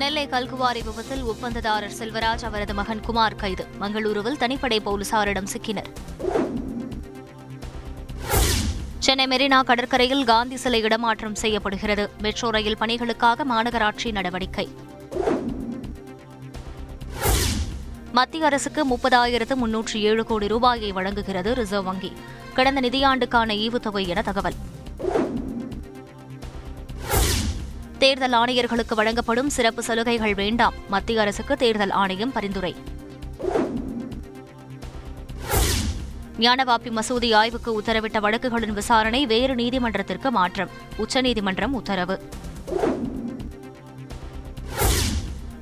நெல்லை கல்குவாரி விபத்தில் ஒப்பந்ததாரர் செல்வராஜ் அவரது மகன் குமார் கைது. மங்களூருவில் தனிப்படை போலீசாரிடம் சிக்கினர். சென்னை மெரினா கடற்கரையில் காந்தி சிலை இடமாற்றம் செய்யப்படுகிறது. மெட்ரோ ரயில் பணிகளுக்காக மாநகராட்சி நடவடிக்கை. மத்திய அரசுக்கு முப்பதாயிரத்து முன்னூற்றி ஏழு கோடி ரூபாயை வழங்குகிறது ரிசர்வ் வங்கி. கடந்த நிதியாண்டுக்கான ஈவுத்தொகை என தகவல். தேர்தல் ஆணையர்களுக்கு வழங்கப்படும் சிறப்பு சலுகைகள் வேண்டாம். மத்திய அரசுக்கு தேர்தல் ஆணையம் பரிந்துரை. ஞானவாப்பி மசூதி ஆய்வுக்கு உத்தரவிட்ட வழக்குகளின் விசாரணை வேறு நீதிமன்றத்திற்கு மாற்றம். உச்சநீதிமன்றம் உத்தரவு.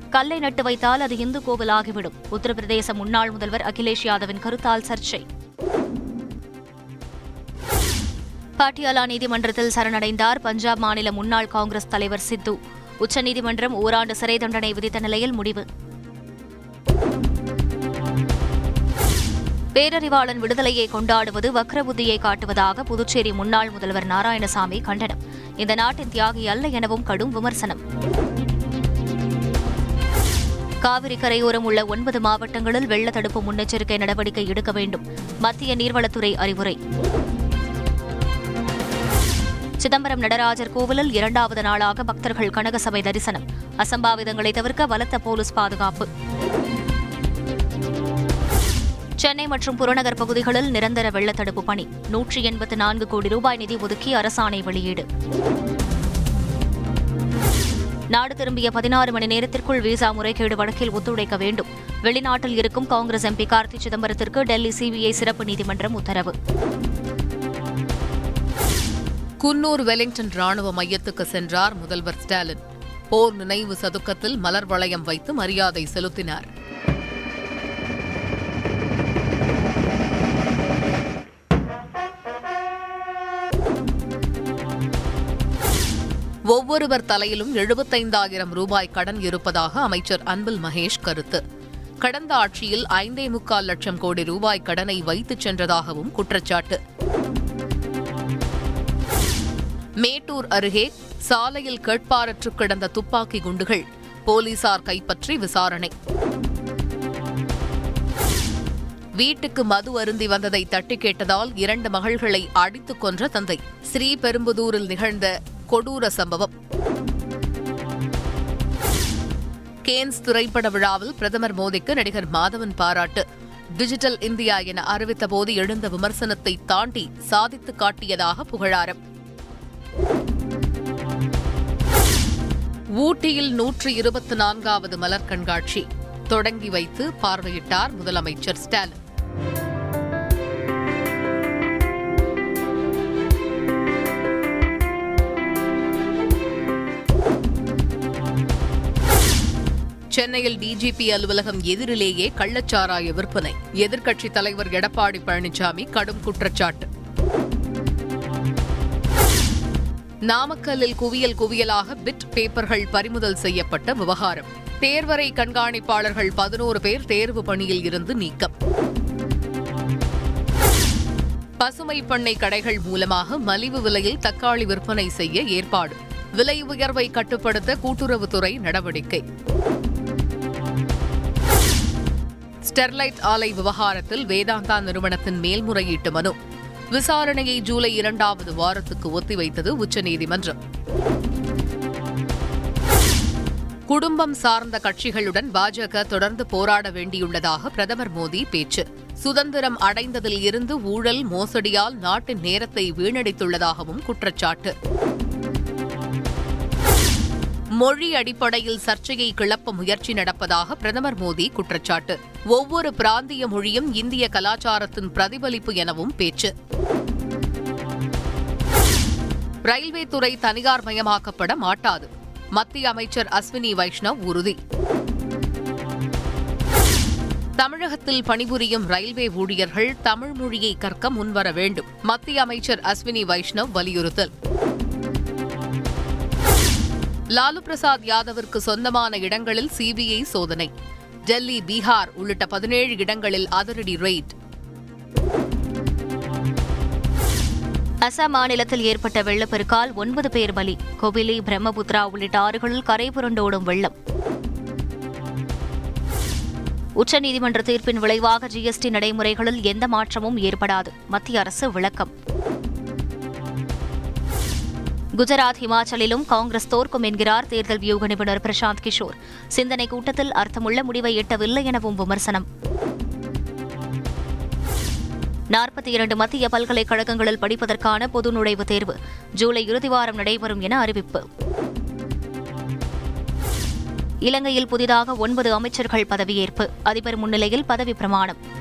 கல்லை நட்டு வைத்தால் அது இந்து கோவிலாகிவிடும். உத்தரப்பிரதேச முன்னாள் முதல்வர் அகிலேஷ் யாதவின் கருத்தால் சர்ச்சை. பாட்டியாலா நீதிமன்றத்தில் சரணடைந்தார் பஞ்சாப் மாநில முன்னாள் காங்கிரஸ் தலைவர் சித்து. உச்சநீதிமன்றம் ஓராண்டு சிறை தண்டனை விதித்த நிலையில் முடிவு. பேரறிவாளன் விடுதலையை கொண்டாடுவது வக்ரபுத்தியை காட்டுவதாக புதுச்சேரி முன்னாள் முதல்வர் நாராயணசாமி கண்டனம். இந்த நாட்டின் தியாகி அல்ல எனவும் கடும் விமர்சனம். காவிரி கரையோரம் உள்ள ஒன்பது மாவட்டங்களில் வெள்ள தடுப்பு முன்னெச்சரிக்கை நடவடிக்கை எடுக்க வேண்டும். மத்திய நீர்வளத்துறை அறிவுரை. சிதம்பரம் நடராஜர் கோவிலில் இரண்டாவது நாளாக பக்தர்கள் கனகசபை தரிசனம். அசம்பாவிதங்களை தவிர்க்க பலத்த போலீஸ் பாதுகாப்பு. சென்னை மற்றும் புறநகர் பகுதிகளில் நிரந்தர வெள்ளத்தடுப்பு பணி. நூற்றி எண்பத்து நான்கு கோடி ரூபாய் நிதி ஒதுக்கி அரசாணை வெளியீடு. நாடு திரும்பிய பதினாறு மணி நேரத்திற்குள் விசா முறைகேடு வழக்கில் ஒத்துழைக்க வேண்டும். வெளிநாட்டில் இருக்கும் காங்கிரஸ் எம்பி கார்த்தி சிதம்பரத்திற்கு டெல்லி சிபிஐ சிறப்பு நீதிமன்றம் உத்தரவு. குன்னூர் வெலிங்டன் ராணுவ மையத்துக்கு சென்றார் முதல்வர் ஸ்டாலின். போர் நினைவு சதுக்கத்தில் மலர் வளையம் வைத்து மரியாதை செலுத்தினார். ஒவ்வொருவர் தலையிலும் எழுபத்தைந்தாயிரம் ரூபாய் கடன் இருப்பதாக அமைச்சர் அன்பில் மகேஷ் கருத்து. கடந்த ஆட்சியில் ஐந்தே முக்கால் லட்சம் கோடி ரூபாய் கடனை வைத்துச் சென்றதாகவும் குற்றச்சாட்டு. மேட்டூர் அருகே சாலையில் கேட்பாரற்று கிடந்த துப்பாக்கி குண்டுகள் போலீசார் கைப்பற்றி விசாரணை. வீட்டுக்கு மது அருந்தி வந்ததை தட்டி கேட்டதால் இரண்டு மகள்களை அடித்துக் கொன்ற தந்தை. ஸ்ரீபெரும்புதூரில் நிகழ்ந்த கொடூர சம்பவம். கேன்ஸ் திரைப்பட விழாவில் பிரதமர் மோடிக்கு நடிகர் மாதவன் பாராட்டு. டிஜிட்டல் இந்தியா என அறிவித்தபோது எழுந்த விமர்சனத்தை தாண்டி சாதித்து காட்டியதாக புகழாரம். ஊட்டியில் நூற்று இருபத்தி நான்காவது மலர் கண்காட்சி. தொடங்கி வைத்து பார்வையிட்டார் முதலமைச்சர் ஸ்டாலின். சென்னையில் டிஜிபி அலுவலகம் எதிரிலேயே கள்ளச்சாராய விற்பனை. எதிர்க்கட்சித் தலைவர் எடப்பாடி பழனிசாமி கடும் குற்றச்சாட்டு. நாமக்கல்லில் குவியல் குவியலாக பிட் பேப்பர்கள் பறிமுதல் செய்யப்பட்ட விவகாரம். தேர்வரை கண்காணிப்பாளர்கள் பதினோரு பேர் தேர்வு பணியில் இருந்து நீக்கம். பசுமை பண்ணை கடைகள் மூலமாக மலிவு விலையில் தக்காளி விற்பனை செய்ய ஏற்பாடு. விலை உயர்வை கட்டுப்படுத்த கூட்டுறவுத்துறை நடவடிக்கை. ஸ்டெர்லைட் ஆலை விவகாரத்தில் வேதாந்தா நிறுவனத்தின் மேல்முறையீட்டு மனு. விசாரணையை ஜூலை இரண்டாவது வாரத்துக்கு ஒத்திவைத்தது உச்சநீதிமன்றம். குடும்பம் சார்ந்த கட்சிகளுடன் பாஜக தொடர்ந்து போராட வேண்டியுள்ளதாக பிரதமர் மோடி பேச்சு. சுதந்திரம் அடைந்ததில் இருந்து ஊழல் மோசடியால் நாட்டின் நேரத்தை வீணடித்துள்ளதாகவும் குற்றச்சாட்டு. மொழி அடிப்படையில் சர்ச்சையை கிளப்ப முயற்சி நடப்பதாக பிரதமர் மோடி குற்றச்சாட்டு. ஒவ்வொரு பிராந்திய மொழியும் இந்திய கலாச்சாரத்தின் பிரதிபலிப்பு எனவும் பேச்சு. ரயில்வே துறை தனியார் மயமாக்கப்பட மாட்டாது. மத்திய அமைச்சர் அஸ்வினி வைஷ்ணவ் உறுதி. தமிழகத்தில் பணிபுரியும் ரயில்வே ஊழியர்கள் தமிழ் மொழியை கற்க முன்வர வேண்டும் மத்திய அமைச்சர் அஸ்வினி வைஷ்ணவ் வலியுறுத்தல். லாலு பிரசாத் யாதவிற்கு சொந்தமான இடங்களில் சிபிஐ சோதனை. டெல்லி பீகார் உள்ளிட்ட பதினேழு இடங்களில் அதிரடி ரெய்ட். அசாம் மாநிலத்தில் ஏற்பட்ட வெள்ளப்பெருக்கால் ஒன்பது பேர் பலி. கொபிலி பிரம்மபுத்ரா உள்ளிட்ட ஆறுகளில் கரை புரண்டோடும் வெள்ளம். உச்சநீதிமன்ற தீர்ப்பின் விளைவாக ஜிஎஸ்டி நடைமுறைகளில் எந்த மாற்றமும் ஏற்படாது. மத்திய அரசு விளக்கம். குஜராத் ஹிமாச்சலிலும் காங்கிரஸ் தோற்கும் என்கிறார் தேர்தல் வியூக நிபுணர் பிரசாந்த் கிஷோர். சிந்தனை கூட்டத்தில் அர்த்தமுள்ள முடிவை எட்டவில்லை எனவும் விமர்சனம். நாற்பத்தி இரண்டு மத்திய பல்கலைக்கழகங்களில் படிப்பதற்கான பொது நுழைவுத் தேர்வு. ஜூலை இறுதி வாரம் நடைபெறும் என அறிவிப்பு. இலங்கையில் புதிதாக ஒன்பது அமைச்சர்கள் பதவியேற்பு. அதிபர் முன்னிலையில் பதவி பிரமாணம்.